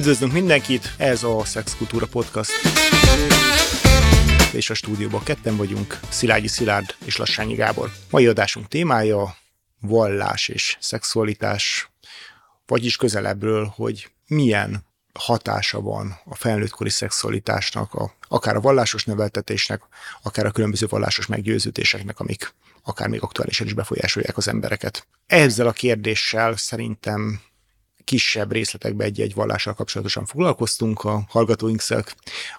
Üdvözlünk mindenkit, ez a Szexkultúra Podcast. És a stúdióban ketten vagyunk, Szilágyi Szilárd és Lassányi Gábor. Mai adásunk témája vallás és szexualitás, vagyis közelebbről, hogy milyen hatása van a felnőttkori szexualitásnak, a, akár a vallásos neveltetésnek, akár a különböző vallásos meggyőződéseknek, amik akár még aktuálisan is befolyásolják az embereket. Ezzel a kérdéssel szerintem kisebb részletekbe egy-egy vallással kapcsolatosan foglalkoztunk a hallgatóinkszel.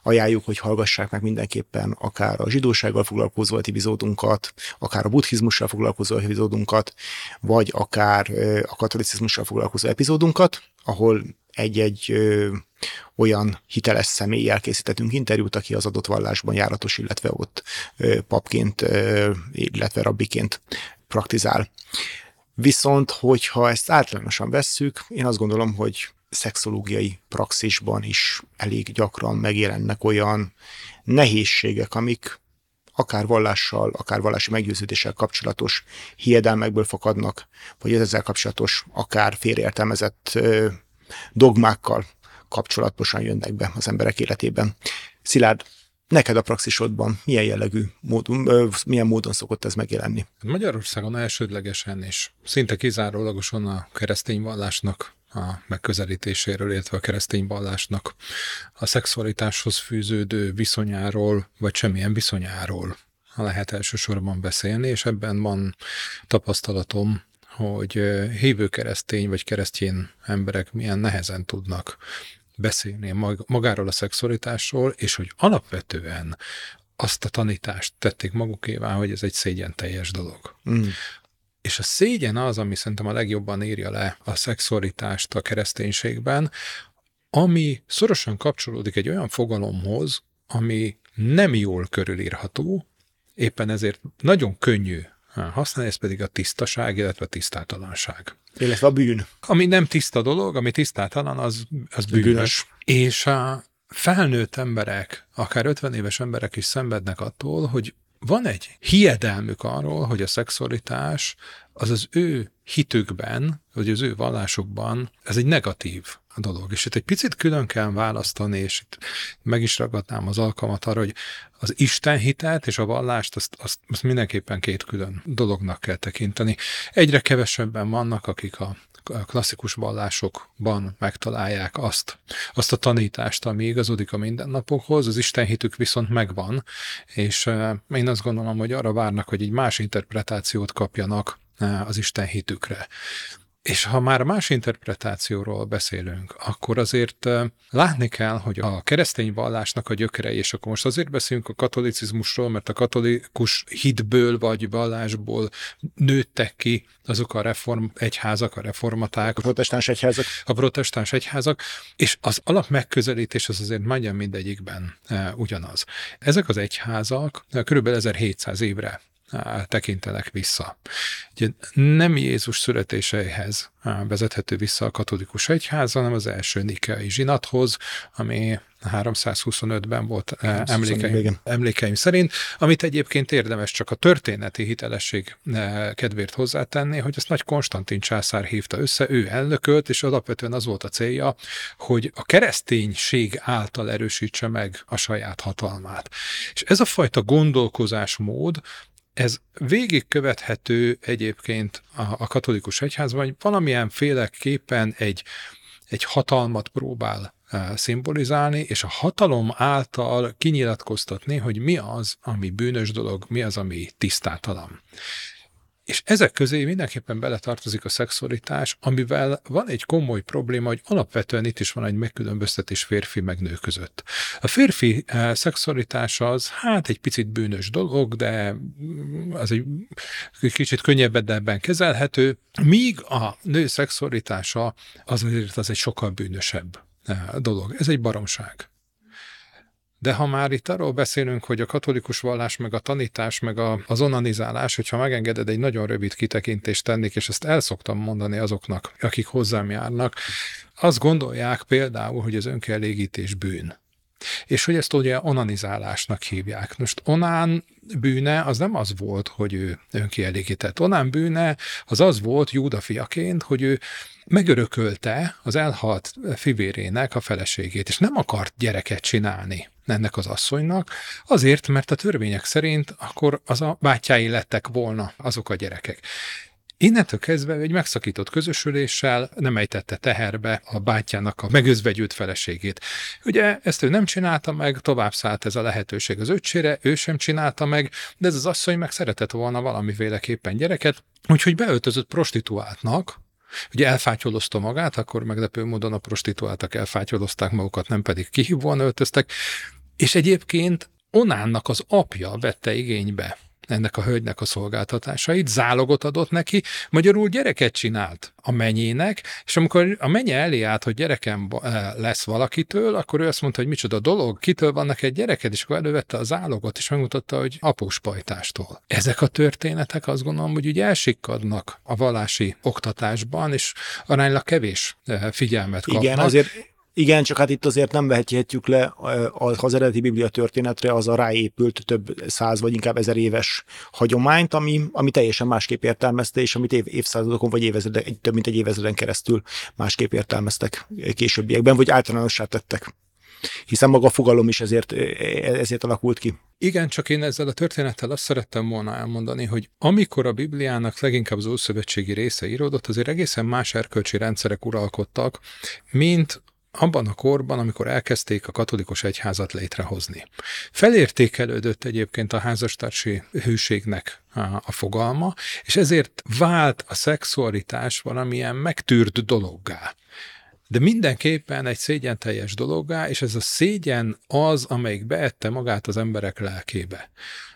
Ajánljuk, hogy hallgassák meg mindenképpen akár a zsidósággal foglalkozó epizódunkat, akár a buddhizmussal foglalkozó epizódunkat, vagy akár a katolicizmussal foglalkozó epizódunkat, ahol egy-egy ö, olyan hiteles személlyel készítettünk interjút, aki az adott vallásban járatos, illetve ott ö, papként, ö, illetve rabbiként praktizál. Viszont, hogyha ezt általánosan vesszük, én azt gondolom, hogy szexológiai praxisban is elég gyakran megjelennek olyan nehézségek, amik akár vallással, akár vallási meggyőződéssel kapcsolatos hiedelmekből fakadnak, vagy ezzel kapcsolatos akár félreértelmezett dogmákkal kapcsolatosan jönnek be az emberek életében. Szilárd, Neked a praxisodban milyen jellegű módon, milyen módon szokott ez megjelenni? Magyarországon elsődlegesen és szinte kizárólagosan a keresztény vallásnak a megközelítéséről, illetve a keresztény vallásnak a szexualitáshoz fűződő viszonyáról, vagy semmilyen viszonyáról lehet elsősorban beszélni, és ebben van tapasztalatom, hogy hívő keresztény vagy keresztény emberek milyen nehezen tudnak beszélni magáról a szexualitásról, és hogy alapvetően azt a tanítást tették magukévá, hogy ez egy szégyen teljes dolog. Mm. És a szégyen az, ami szerintem a legjobban írja le a szexualitást a kereszténységben, ami szorosan kapcsolódik egy olyan fogalomhoz, ami nem jól körülírható, éppen ezért nagyon könnyű használni, ez pedig a tisztaság, illetve a tisztátalanság. Illetve a bűn. Ami nem tiszta dolog, ami tisztátalan, az, az bűnös. bűnös. És a felnőtt emberek, akár 50 éves emberek is szenvednek attól, hogy van egy hiedelmük arról, hogy a szexualitás az az ő hitükben, vagy az ő vallásukban, ez egy negatív dolog. És itt egy picit külön kell választani, és itt meg is ragadnám az alkalmat arra, hogy az Isten hitet és a vallást azt, azt, azt mindenképpen két külön dolognak kell tekinteni. Egyre kevesebben vannak, akik a klasszikus vallásokban megtalálják azt, azt a tanítást, ami igazodik a mindennapokhoz, az Isten hitük viszont megvan, és én azt gondolom, hogy arra várnak, hogy egy más interpretációt kapjanak az Isten hitükre. És ha már más interpretációról beszélünk, akkor azért látni kell, hogy a keresztény vallásnak a gyökerei, és akkor most azért beszélünk a katolicizmusról, mert a katolikus hitből vagy vallásból nőttek ki azok a reform egyházak, a reformaták. A protestáns egyházak. A protestáns egyházak, és az alap megközelítés az azért majdnem mindegyikben ugyanaz. Ezek az egyházak körülbelül 1700 évre tekintenek vissza. Ugye nem Jézus születéseihez vezethető vissza a katolikus egyház, hanem az első nikei zsinathoz, ami 325-ben volt emlékeim, emlékeim szerint, amit egyébként érdemes csak a történeti hitelesség kedvéért hozzátenni, hogy ezt Nagy Konstantin császár hívta össze, ő elnökölt, és alapvetően az volt a célja, hogy a kereszténység által erősítse meg a saját hatalmát. És ez a fajta gondolkozásmód, ez végigkövethető egyébként a, a katolikus egyházban, vagy valamilyen féleképpen egy, egy hatalmat próbál e, szimbolizálni, és a hatalom által kinyilatkoztatni, hogy mi az, ami bűnös dolog, mi az, ami tisztátalan. És ezek közé mindenképpen beletartozik a szexualitás, amivel van egy komoly probléma, hogy alapvetően itt is van egy megkülönböztetés férfi meg nő között. A férfi eh, szexualitás az hát egy picit bűnös dolog, de az egy kicsit könnyebben kezelhető, míg a nő szexualitása az azért az egy sokkal bűnösebb eh, dolog. Ez egy baromság. De ha már itt arról beszélünk, hogy a katolikus vallás, meg a tanítás, meg a, az onanizálás, hogyha megengeded egy nagyon rövid kitekintést tennék, és ezt el szoktam mondani azoknak, akik hozzám járnak, azt gondolják például, hogy az önkielégítés bűn. És hogy ezt ugye onanizálásnak hívják. Most onán bűne az nem az volt, hogy ő önkielégített. Onán bűne az az volt Júda fiaként, hogy ő megörökölte az elhalt fivérének a feleségét, és nem akart gyereket csinálni ennek az asszonynak, azért, mert a törvények szerint akkor az a bátyái lettek volna azok a gyerekek. Innentől kezdve egy megszakított közösüléssel nem ejtette teherbe a bátyjának a megözvegyült feleségét. Ugye ezt ő nem csinálta meg, tovább szállt ez a lehetőség az öcsére, ő sem csinálta meg, de ez az asszony meg szeretett volna valamiféleképpen gyereket, úgyhogy beöltözött prostituáltnak, Ugye elfátyolozta magát, akkor meglepő módon a prostituáltak elfátyolozták magukat, nem pedig kihívóan öltöztek, és egyébként Onánnak az apja vette igénybe ennek a hölgynek a szolgáltatásait, zálogot adott neki, magyarul gyereket csinált a menyének, és amikor a menye elé állt, hogy gyerekem eh, lesz valakitől, akkor ő azt mondta, hogy micsoda dolog, kitől van neked gyereked, és akkor elővette a zálogot, és megmutatta, hogy após pajtástól. Ezek a történetek azt gondolom, hogy ugye elsikkadnak a vallási oktatásban, és aránylag kevés eh, figyelmet kapnak. Igen, azért igen, csak hát itt azért nem vehetjük le az eredeti Biblia történetre az a ráépült több száz vagy inkább ezer éves hagyományt, ami, ami teljesen másképp értelmezte, és amit év, évszázadokon vagy évezreden, több mint egy évezreden keresztül másképp értelmeztek későbbiekben, vagy általánossá tettek. Hiszen maga a fogalom is ezért, ezért alakult ki. Igen, csak én ezzel a történettel azt szerettem volna elmondani, hogy amikor a Bibliának leginkább az Ószövetségi része íródott, azért egészen más erkölcsi rendszerek uralkodtak, mint abban a korban, amikor elkezdték a katolikus egyházat létrehozni. Felértékelődött egyébként a házastársi hűségnek a fogalma, és ezért vált a szexualitás valamilyen megtűrt dologgá. De mindenképpen egy szégyen teljes dologgá, és ez a szégyen az, amelyik beette magát az emberek lelkébe.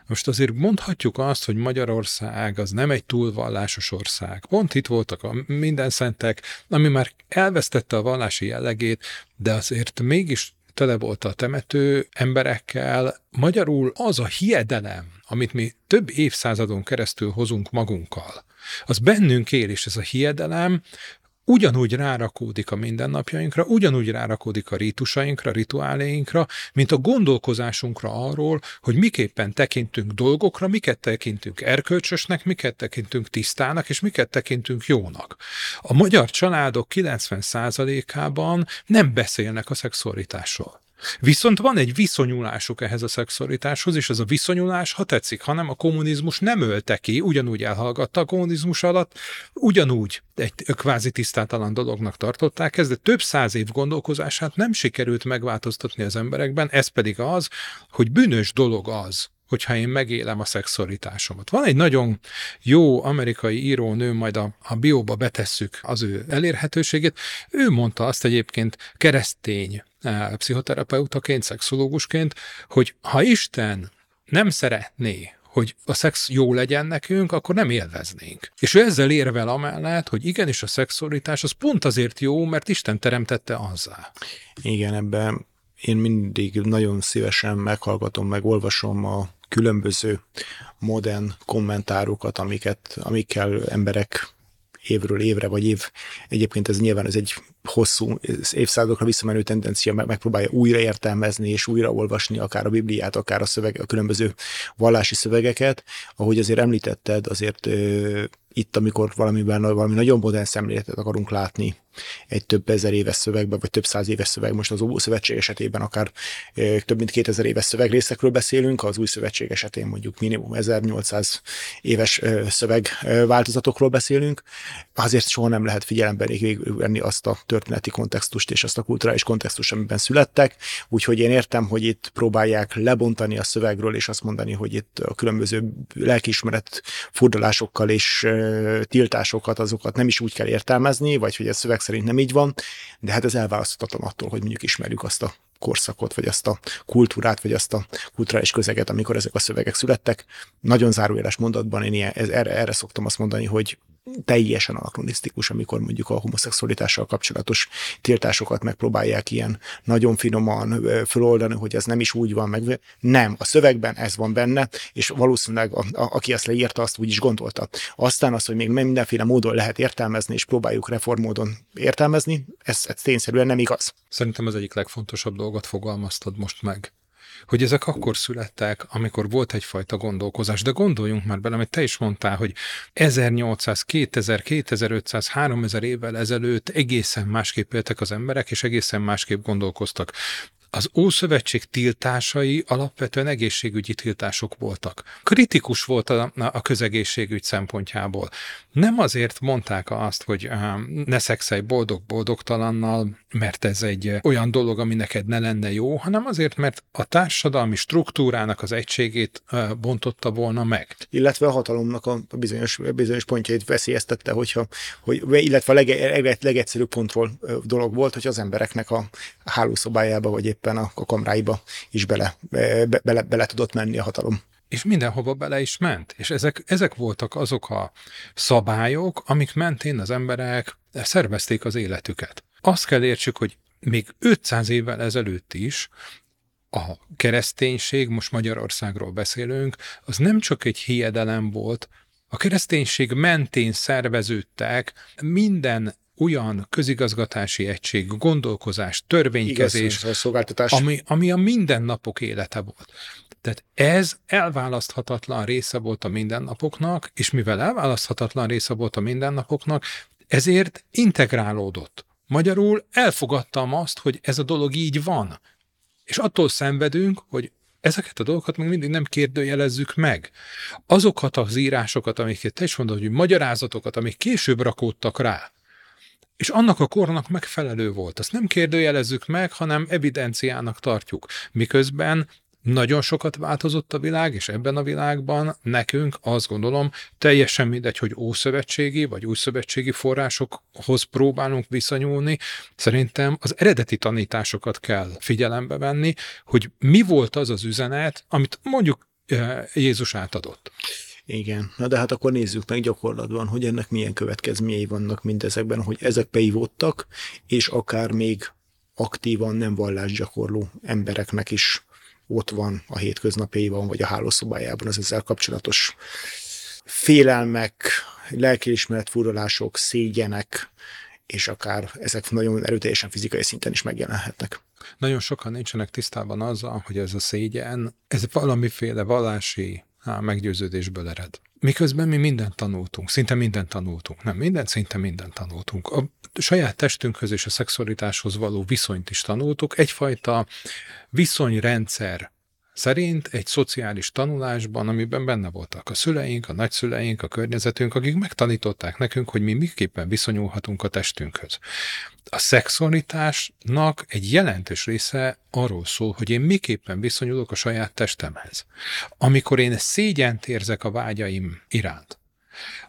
Most azért mondhatjuk azt, hogy Magyarország az nem egy túl vallásos ország. Pont itt voltak a minden szentek, ami már elvesztette a vallási jellegét, de azért mégis tele volt a temető emberekkel. Magyarul az a hiedelem, amit mi több évszázadon keresztül hozunk magunkkal, az bennünk él, és ez a hiedelem ugyanúgy rárakódik a mindennapjainkra, ugyanúgy rárakódik a rítusainkra, rituáléinkra, mint a gondolkozásunkra arról, hogy miképpen tekintünk dolgokra, miket tekintünk erkölcsösnek, miket tekintünk tisztának, és miket tekintünk jónak. A magyar családok 90%-ában nem beszélnek a szexualitásról. Viszont van egy viszonyulásuk ehhez a szexualitáshoz, és ez a viszonyulás, ha tetszik, hanem a kommunizmus nem ölte ki, ugyanúgy elhallgatta a kommunizmus alatt, ugyanúgy egy kvázi tisztátalan dolognak tartották ezt, de több száz év gondolkozását nem sikerült megváltoztatni az emberekben, ez pedig az, hogy bűnös dolog az, hogyha én megélem a szexualitásomat. Van egy nagyon jó amerikai írónő, majd a, a bióba betesszük az ő elérhetőségét. Ő mondta azt egyébként keresztény eh, pszichoterapeutaként, szexológusként, hogy ha Isten nem szeretné, hogy a szex jó legyen nekünk, akkor nem élveznénk. És ő ezzel érvel amellett, hogy igenis a szexualitás az pont azért jó, mert Isten teremtette azzá. Igen, ebben én mindig nagyon szívesen meghallgatom, meg olvasom a különböző modern kommentárokat, amiket, amikkel emberek évről évre, vagy év, egyébként ez nyilván ez egy hosszú évszázadokra visszamenő tendencia, meg megpróbálja újra értelmezni és újra olvasni akár a Bibliát, akár a, szöveg, a különböző vallási szövegeket. Ahogy azért említetted, azért itt, amikor valamiben valami nagyon modern szemléletet akarunk látni, egy több ezer éves szövegben, vagy több száz éves szöveg, most az Óvó Szövetség esetében akár több mint 2000 éves szövegrészekről beszélünk, az új szövetség esetén mondjuk minimum 1800 éves szövegváltozatokról beszélünk, azért soha nem lehet figyelembe venni azt a történeti kontextust és azt a kulturális kontextust, amiben születtek, úgyhogy én értem, hogy itt próbálják lebontani a szövegről, és azt mondani, hogy itt a különböző lelkiismeret furdalásokkal és tiltásokat, azokat nem is úgy kell értelmezni, vagy hogy a szöveg szerint nem így van, de hát ez elválaszthatatlan attól, hogy mondjuk ismerjük azt a korszakot, vagy azt a kultúrát, vagy azt a kulturális közeget, amikor ezek a szövegek születtek. Nagyon zárójeles mondatban én ilyen, ez, erre, erre szoktam azt mondani, hogy teljesen anakronisztikus, amikor mondjuk a homoszexualitással kapcsolatos tiltásokat megpróbálják ilyen nagyon finoman föloldani, hogy ez nem is úgy van, meg nem, a szövegben ez van benne, és valószínűleg a, a, aki ezt leírta, azt úgy is gondolta. Aztán az, hogy még mindenféle módon lehet értelmezni, és próbáljuk reformódon értelmezni, ez, ez tényszerűen nem igaz. Szerintem az egyik legfontosabb dolgot fogalmaztad most meg hogy ezek akkor születtek, amikor volt egyfajta gondolkozás. De gondoljunk már bele, amit te is mondtál, hogy 1800, 2000, 2500, 3000 évvel ezelőtt egészen másképp éltek az emberek, és egészen másképp gondolkoztak az Ószövetség tiltásai alapvetően egészségügyi tiltások voltak. Kritikus volt a, a közegészségügy szempontjából. Nem azért mondták azt, hogy ne szexelj boldog-boldogtalannal, mert ez egy olyan dolog, ami neked ne lenne jó, hanem azért, mert a társadalmi struktúrának az egységét bontotta volna meg. Illetve a hatalomnak a bizonyos, bizonyos pontjait veszélyeztette, hogyha, hogy, illetve a leg, legegyszerűbb pontról dolog volt, hogy az embereknek a hálószobájába, vagy épp éppen a, a kamráiba is bele, be, bele, bele tudott menni a hatalom és mindenhova bele is ment. És ezek, ezek voltak azok a szabályok, amik mentén az emberek szervezték az életüket. Azt kell értsük, hogy még 500 évvel ezelőtt is a kereszténység, most Magyarországról beszélünk, az nem csak egy hiedelem volt, a kereszténység mentén szerveződtek minden olyan közigazgatási egység, gondolkozás, törvénykezés, Igaz, ami, ami a mindennapok élete volt. Tehát ez elválaszthatatlan része volt a mindennapoknak, és mivel elválaszthatatlan része volt a mindennapoknak, ezért integrálódott. Magyarul elfogadtam azt, hogy ez a dolog így van. És attól szenvedünk, hogy ezeket a dolgokat még mindig nem kérdőjelezzük meg. Azokat az írásokat, amiket te is mondod, hogy magyarázatokat, amik később rakódtak rá, és annak a kornak megfelelő volt. Azt nem kérdőjelezzük meg, hanem evidenciának tartjuk. Miközben nagyon sokat változott a világ, és ebben a világban nekünk azt gondolom teljesen mindegy, hogy ószövetségi vagy újszövetségi forrásokhoz próbálunk viszonyulni. Szerintem az eredeti tanításokat kell figyelembe venni, hogy mi volt az az üzenet, amit mondjuk eh, Jézus átadott. Igen, na de hát akkor nézzük meg gyakorlatban, hogy ennek milyen következményei vannak mindezekben, hogy ezek beivódtak, és akár még aktívan nem vallásgyakorló embereknek is ott van a hétköznapjaiban, vagy a hálószobájában az ezzel kapcsolatos félelmek, lelkiismeret furalások, szégyenek, és akár ezek nagyon erőteljesen fizikai szinten is megjelenhetnek. Nagyon sokan nincsenek tisztában azzal, hogy ez a szégyen, ez valamiféle vallási meggyőződésből ered. Miközben mi mindent tanultunk, szinte mindent tanultunk. Nem mindent, szinte mindent tanultunk. A saját testünkhöz és a szexualitáshoz való viszonyt is tanultuk. Egyfajta viszonyrendszer szerint egy szociális tanulásban, amiben benne voltak a szüleink, a nagyszüleink, a környezetünk, akik megtanították nekünk, hogy mi miképpen viszonyulhatunk a testünkhöz. A szexualitásnak egy jelentős része arról szól, hogy én miképpen viszonyulok a saját testemhez. Amikor én szégyent érzek a vágyaim iránt,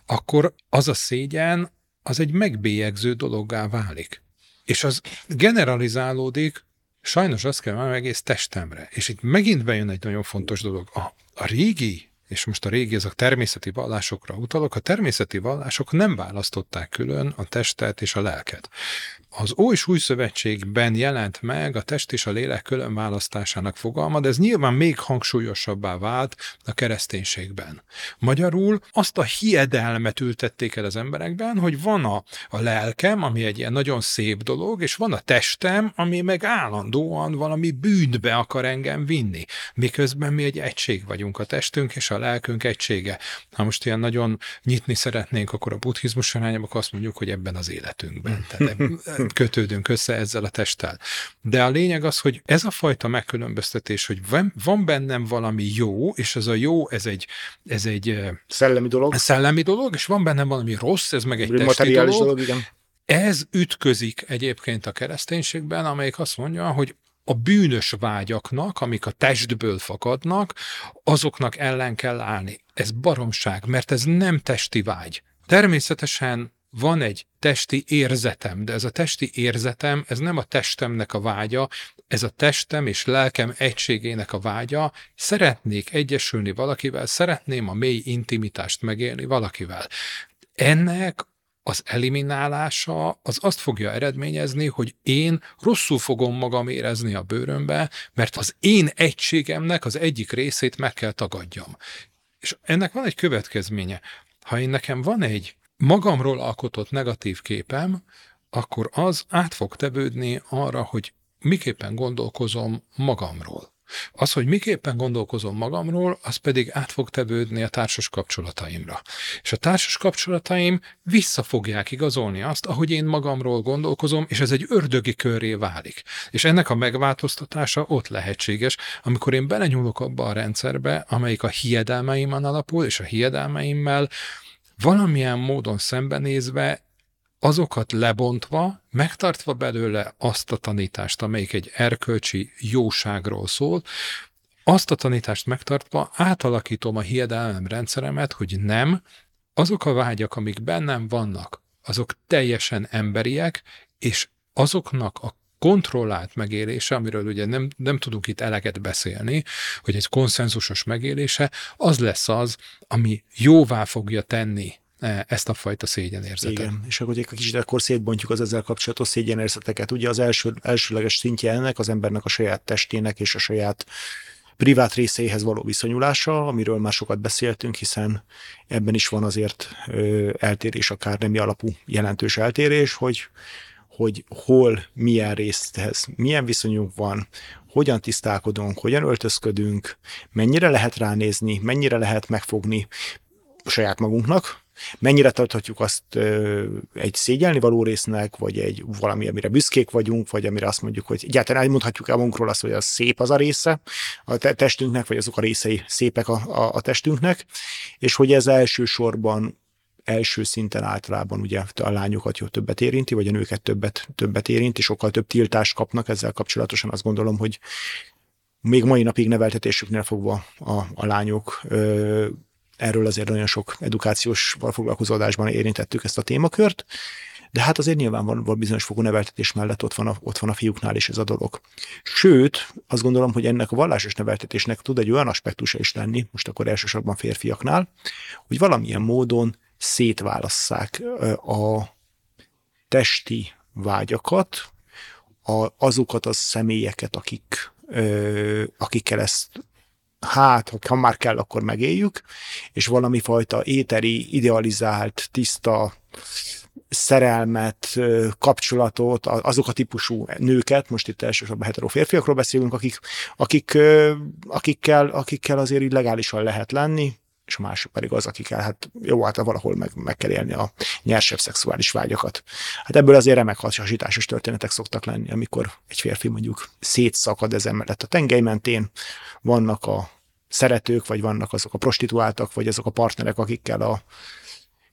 akkor az a szégyen, az egy megbélyegző dologgá válik. És az generalizálódik sajnos azt kell már egész testemre. És itt megint bejön egy nagyon fontos dolog. A, a régi és most a régi, ezek természeti vallásokra utalok, a természeti vallások nem választották külön a testet és a lelket. Az Új Új Szövetségben jelent meg a test és a lélek külön választásának fogalma, de ez nyilván még hangsúlyosabbá vált a kereszténységben. Magyarul azt a hiedelmet ültették el az emberekben, hogy van a, a lelkem, ami egy ilyen nagyon szép dolog, és van a testem, ami meg állandóan valami bűnbe akar engem vinni. Miközben mi egy egység vagyunk, a testünk és a lelkünk egysége. Ha most ilyen nagyon nyitni szeretnénk, akkor a buddhizmus irányába azt mondjuk, hogy ebben az életünkben. Tehát kötődünk össze ezzel a testtel. De a lényeg az, hogy ez a fajta megkülönböztetés, hogy van, van bennem valami jó, és ez a jó, ez egy, ez egy szellemi dolog. Szellemi dolog, és van bennem valami rossz, ez meg egy testi dolog. dolog igen. Ez ütközik egyébként a kereszténységben, amelyik azt mondja, hogy a bűnös vágyaknak, amik a testből fakadnak, azoknak ellen kell állni. Ez baromság, mert ez nem testi vágy. Természetesen van egy testi érzetem, de ez a testi érzetem, ez nem a testemnek a vágya, ez a testem és lelkem egységének a vágya. Szeretnék egyesülni valakivel, szeretném a mély intimitást megélni valakivel. ennek az eliminálása az azt fogja eredményezni, hogy én rosszul fogom magam érezni a bőrömbe, mert az én egységemnek az egyik részét meg kell tagadjam. És ennek van egy következménye. Ha én nekem van egy magamról alkotott negatív képem, akkor az át fog tevődni arra, hogy miképpen gondolkozom magamról. Az, hogy miképpen gondolkozom magamról, az pedig át fog tevődni a társas kapcsolataimra. És a társas kapcsolataim vissza fogják igazolni azt, ahogy én magamról gondolkozom, és ez egy ördögi körré válik. És ennek a megváltoztatása ott lehetséges, amikor én belenyúlok abba a rendszerbe, amelyik a hiedelmeimen alapul, és a hiedelmeimmel valamilyen módon szembenézve azokat lebontva, megtartva belőle azt a tanítást, amelyik egy erkölcsi jóságról szól, azt a tanítást megtartva átalakítom a hiedelem rendszeremet, hogy nem, azok a vágyak, amik bennem vannak, azok teljesen emberiek, és azoknak a kontrollált megélése, amiről ugye nem, nem tudunk itt eleget beszélni, hogy egy konszenzusos megélése, az lesz az, ami jóvá fogja tenni E, ezt a fajta szégyenérzetet. Igen, és akkor egy kicsit akkor szétbontjuk az ezzel kapcsolatos szégyenérzeteket. Ugye az első, elsőleges szintje ennek az embernek a saját testének és a saját privát részeihez való viszonyulása, amiről már sokat beszéltünk, hiszen ebben is van azért ö, eltérés, akár nemi alapú jelentős eltérés, hogy hogy hol, milyen részhez, milyen viszonyunk van, hogyan tisztálkodunk, hogyan öltözködünk, mennyire lehet ránézni, mennyire lehet megfogni saját magunknak, Mennyire tarthatjuk azt ö, egy szégyelni való résznek, vagy egy valami, amire büszkék vagyunk, vagy amire azt mondjuk, hogy egyáltalán elmondhatjuk el magunkról azt, hogy az szép az a része a testünknek, vagy azok a részei szépek a, a, a testünknek, és hogy ez elsősorban első szinten általában ugye a lányokat jó többet érinti, vagy a nőket többet, többet érinti, sokkal több tiltást kapnak ezzel kapcsolatosan. Azt gondolom, hogy még mai napig neveltetésüknél fogva a, a lányok ö, erről azért nagyon sok edukációs foglalkozódásban érintettük ezt a témakört, de hát azért nyilván van, van bizonyos fokú neveltetés mellett ott van, a, ott van a fiúknál is ez a dolog. Sőt, azt gondolom, hogy ennek a vallásos neveltetésnek tud egy olyan aspektusa is lenni, most akkor elsősorban férfiaknál, hogy valamilyen módon szétválasszák a testi vágyakat, a, azokat a személyeket, akik, akikkel ezt hát, ha már kell, akkor megéljük, és valami fajta éteri, idealizált, tiszta szerelmet, kapcsolatot, azok a típusú nőket, most itt elsősorban hetero férfiakról beszélünk, akik, akik, akikkel, akikkel azért így legálisan lehet lenni, és a másik pedig az, akikkel hát jó, hát valahol meg, meg kell élni a nyersebb szexuális vágyakat. Hát ebből azért remek hasonlításos történetek szoktak lenni, amikor egy férfi mondjuk szétszakad ezen mellett a tengely mentén, vannak a szeretők, vagy vannak azok a prostituáltak, vagy azok a partnerek, akikkel a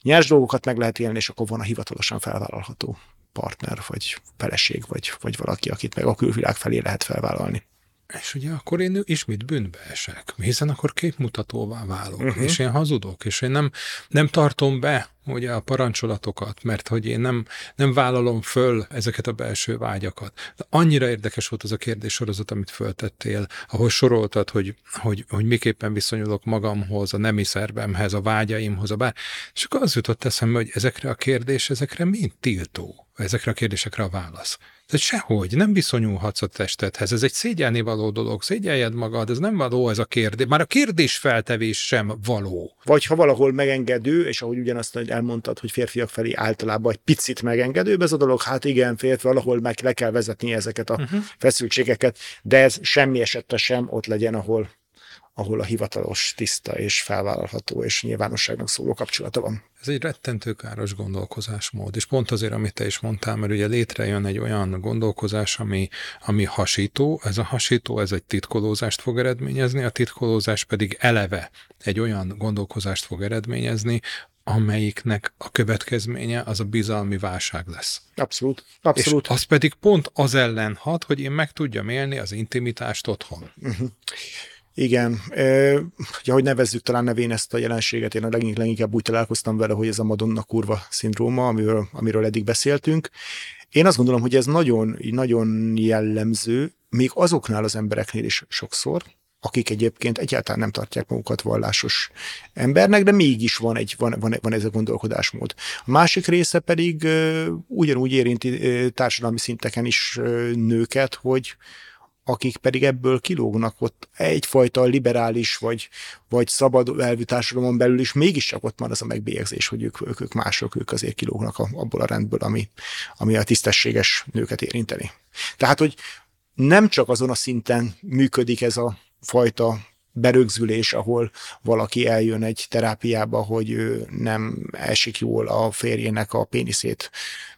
nyers dolgokat meg lehet élni, és akkor van a hivatalosan felvállalható partner, vagy feleség, vagy, vagy valaki, akit meg a külvilág felé lehet felvállalni. És ugye akkor én ismét bűnbe esek, hiszen akkor képmutatóvá válok, uh-huh. és én hazudok, és én nem, nem tartom be ugye a parancsolatokat, mert hogy én nem, nem vállalom föl ezeket a belső vágyakat. De annyira érdekes volt az a kérdés sorozat, amit föltettél, ahol soroltad, hogy, hogy, hogy miképpen viszonyulok magamhoz, a nemi szervemhez, a vágyaimhoz, a bár... És akkor az jutott eszembe, hogy ezekre a kérdés, ezekre mind tiltó, ezekre a kérdésekre a válasz. Sehogy, nem viszonyulhatsz a testethez. Ez egy szégyelni való dolog. Szégyeljed magad, ez nem való ez a kérdés. Már a kérdés feltevés sem való. Vagy ha valahol megengedő, és ahogy ugyanazt elmondtad, hogy férfiak felé általában egy picit megengedőbb ez a dolog, hát igen, férfi valahol meg le kell vezetni ezeket a uh-huh. feszültségeket, de ez semmi esetre sem ott legyen, ahol ahol a hivatalos, tiszta és felvállalható és nyilvánosságnak szóló kapcsolata van. Ez egy rettentő káros gondolkozásmód, és pont azért, amit te is mondtál, mert ugye létrejön egy olyan gondolkozás, ami, ami hasító, ez a hasító, ez egy titkolózást fog eredményezni, a titkolózás pedig eleve egy olyan gondolkozást fog eredményezni, amelyiknek a következménye az a bizalmi válság lesz. Abszolút, abszolút. És az pedig pont az ellen hat, hogy én meg tudjam élni az intimitást otthon. Uh-huh. Igen, ugye, hogy nevezzük talán nevén ezt a jelenséget, én a leginkább, leginkább úgy találkoztam vele, hogy ez a Madonna kurva szindróma, amiről, amiről eddig beszéltünk. Én azt gondolom, hogy ez nagyon, nagyon jellemző, még azoknál az embereknél is sokszor, akik egyébként egyáltalán nem tartják magukat vallásos embernek, de mégis van, egy, van, van, van ez a gondolkodásmód. A másik része pedig ugyanúgy érinti társadalmi szinteken is nőket, hogy akik pedig ebből kilógnak ott egyfajta liberális vagy, vagy szabad elvű társadalomon belül is mégiscsak ott van az a megbélyegzés, hogy ők, ők, ők mások, ők azért kilógnak abból a rendből, ami, ami a tisztességes nőket érinteni. Tehát, hogy nem csak azon a szinten működik ez a fajta berögzülés, ahol valaki eljön egy terápiába, hogy ő nem esik jól a férjének a péniszét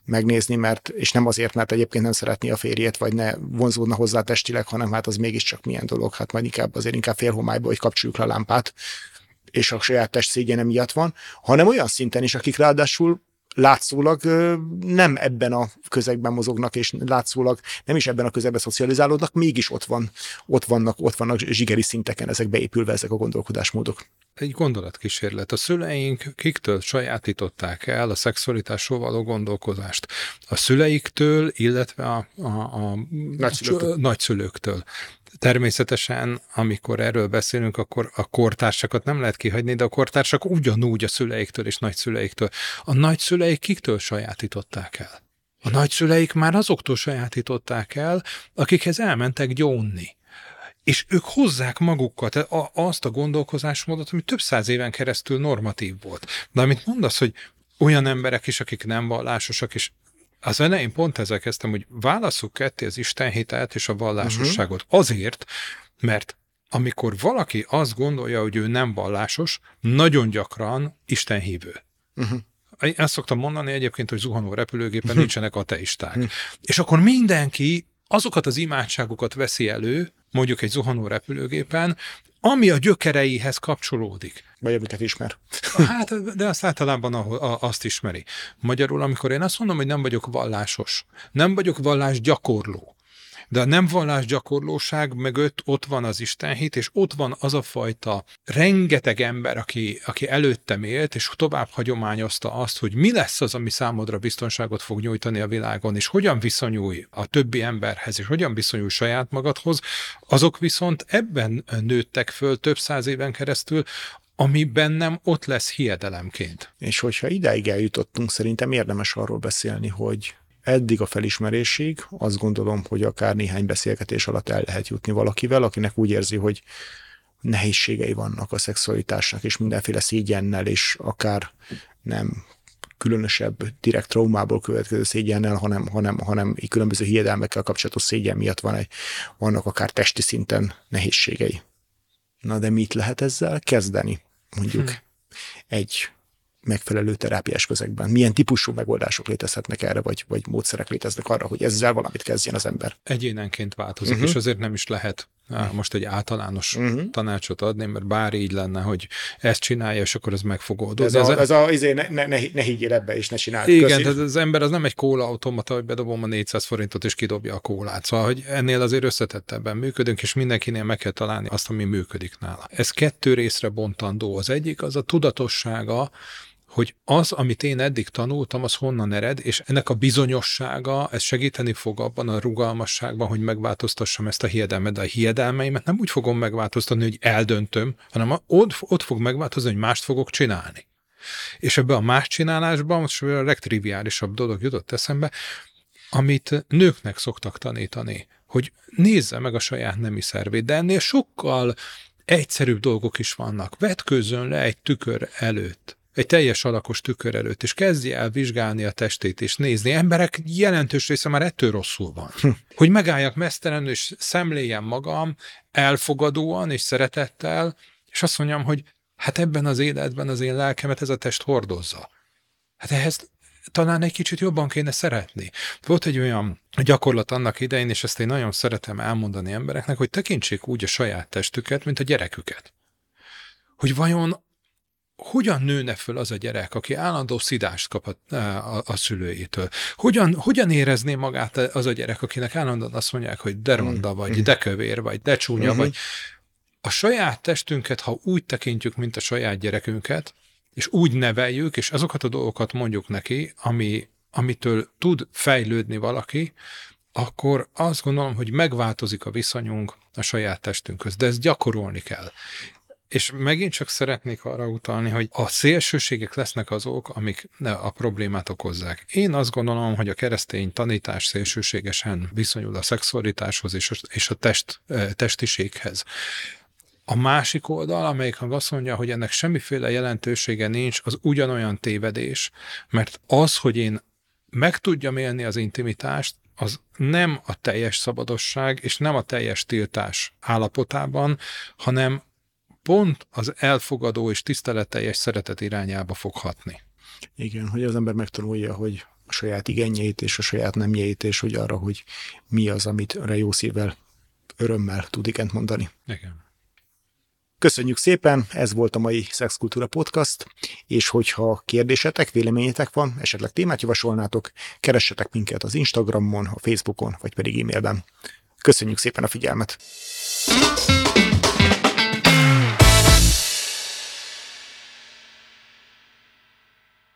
megnézni, mert, és nem azért, mert egyébként nem szeretné a férjét, vagy ne vonzódna hozzá testileg, hanem hát az mégiscsak milyen dolog, hát majd inkább azért inkább félhomályba, hogy kapcsoljuk le a lámpát, és a saját test szégyene miatt van, hanem olyan szinten is, akik ráadásul látszólag nem ebben a közegben mozognak, és látszólag nem is ebben a közegben szocializálódnak, mégis ott, van, ott vannak, ott vannak zsigeri szinteken ezek beépülve, ezek a gondolkodásmódok. Egy gondolatkísérlet. A szüleink kiktől sajátították el a szexualitásról való gondolkozást? A szüleiktől, illetve a, a, a nagyszülőktől. nagyszülőktől. Természetesen, amikor erről beszélünk, akkor a kortársakat nem lehet kihagyni, de a kortársak ugyanúgy a szüleiktől és nagyszüleiktől. A nagyszüleik kiktől sajátították el? A nagyszüleik már azoktól sajátították el, akikhez elmentek gyónni. És ők hozzák magukat azt a gondolkozásmódot, ami több száz éven keresztül normatív volt. De amit mondasz, hogy olyan emberek is, akik nem vallásosak, és az elején pont ezzel kezdtem, hogy válaszuk ketté az Istenhitelt és a vallásosságot. Uh-huh. Azért, mert amikor valaki azt gondolja, hogy ő nem vallásos, nagyon gyakran Istenhívő. Uh-huh. Ezt szoktam mondani egyébként, hogy zuhanó repülőgépen uh-huh. nincsenek ateisták. Uh-huh. És akkor mindenki azokat az imádságokat veszi elő, mondjuk egy zuhanó repülőgépen, ami a gyökereihez kapcsolódik. Vagy amiket ismer. Hát, de azt általában azt ismeri. Magyarul, amikor én azt mondom, hogy nem vagyok vallásos, nem vagyok vallás gyakorló, de a nem vallás gyakorlóság mögött ott van az Istenhit, és ott van az a fajta rengeteg ember, aki, aki előttem élt, és tovább hagyományozta azt, hogy mi lesz az, ami számodra biztonságot fog nyújtani a világon, és hogyan viszonyulj a többi emberhez, és hogyan viszonyulj saját magadhoz, azok viszont ebben nőttek föl több száz éven keresztül, ami bennem ott lesz hiedelemként. És hogyha idáig eljutottunk, szerintem érdemes arról beszélni, hogy eddig a felismerésig azt gondolom, hogy akár néhány beszélgetés alatt el lehet jutni valakivel, akinek úgy érzi, hogy nehézségei vannak a szexualitásnak, és mindenféle szégyennel, és akár nem különösebb direkt traumából következő szégyennel, hanem, hanem, hanem különböző hiedelmekkel kapcsolatos szégyen miatt van egy, vannak akár testi szinten nehézségei. Na de mit lehet ezzel kezdeni? Mondjuk hm. egy megfelelő terápiás közegben? Milyen típusú megoldások létezhetnek erre, vagy, vagy módszerek léteznek arra, hogy ezzel valamit kezdjen az ember? Egyénenként változik, uh-huh. és azért nem is lehet most egy általános uh-huh. tanácsot adni, mert bár így lenne, hogy ezt csinálja, és akkor ez meg fog oldódni. Ez a, ez a izé, ne, ne, ne, ne higgyél ebbe, és ne csináld. Igen, tehát az ember az nem egy kólaautomata, hogy bedobom a 400 forintot, és kidobja a kólát. Szóval, hogy ennél azért összetettebben működünk, és mindenkinél meg kell találni azt, ami működik nála. Ez kettő részre bontandó. Az egyik az a tudatossága, hogy az, amit én eddig tanultam, az honnan ered, és ennek a bizonyossága, ez segíteni fog abban a rugalmasságban, hogy megváltoztassam ezt a hiedelmet, de a hiedelmeimet nem úgy fogom megváltoztatni, hogy eldöntöm, hanem ott, ott fog megváltozni, hogy mást fogok csinálni. És ebbe a más csinálásban most a legtriviálisabb dolog jutott eszembe, amit nőknek szoktak tanítani, hogy nézze meg a saját nemi szervét, de ennél sokkal egyszerűbb dolgok is vannak. Vetkőzzön le egy tükör előtt egy teljes alakos tükör előtt, és kezdje el vizsgálni a testét, és nézni. Emberek jelentős része már ettől rosszul van. Hm. Hogy megálljak mesztelenül, és szemléljem magam elfogadóan és szeretettel, és azt mondjam, hogy hát ebben az életben az én lelkemet ez a test hordozza. Hát ehhez talán egy kicsit jobban kéne szeretni. Volt egy olyan gyakorlat annak idején, és ezt én nagyon szeretem elmondani embereknek, hogy tekintsék úgy a saját testüket, mint a gyereküket. Hogy vajon hogyan nőne föl az a gyerek, aki állandó szidást kap a, a, a szülőjétől? Hogyan, hogyan érezné magát az a gyerek, akinek állandóan azt mondják, hogy de ronda mm. vagy, mm. de kövér vagy, de csúnya mm-hmm. vagy? A saját testünket, ha úgy tekintjük, mint a saját gyerekünket, és úgy neveljük, és azokat a dolgokat mondjuk neki, ami, amitől tud fejlődni valaki, akkor azt gondolom, hogy megváltozik a viszonyunk a saját testünkhöz, de ezt gyakorolni kell. És megint csak szeretnék arra utalni, hogy a szélsőségek lesznek azok, amik a problémát okozzák. Én azt gondolom, hogy a keresztény tanítás szélsőségesen viszonyul a szexualitáshoz és a, és a test, testiséghez. A másik oldal, amelyik azt mondja, hogy ennek semmiféle jelentősége nincs, az ugyanolyan tévedés, mert az, hogy én meg tudjam élni az intimitást, az nem a teljes szabadosság és nem a teljes tiltás állapotában, hanem pont az elfogadó és tiszteletteljes szeretet irányába fog hatni. Igen, hogy az ember megtanulja, hogy a saját igényeit és a saját nemjeit, és hogy arra, hogy mi az, amit jó szívvel, örömmel tud igent mondani. Igen. Köszönjük szépen, ez volt a mai Szexkultúra Podcast, és hogyha kérdésetek, véleményetek van, esetleg témát javasolnátok, keressetek minket az Instagramon, a Facebookon, vagy pedig e-mailben. Köszönjük szépen a figyelmet!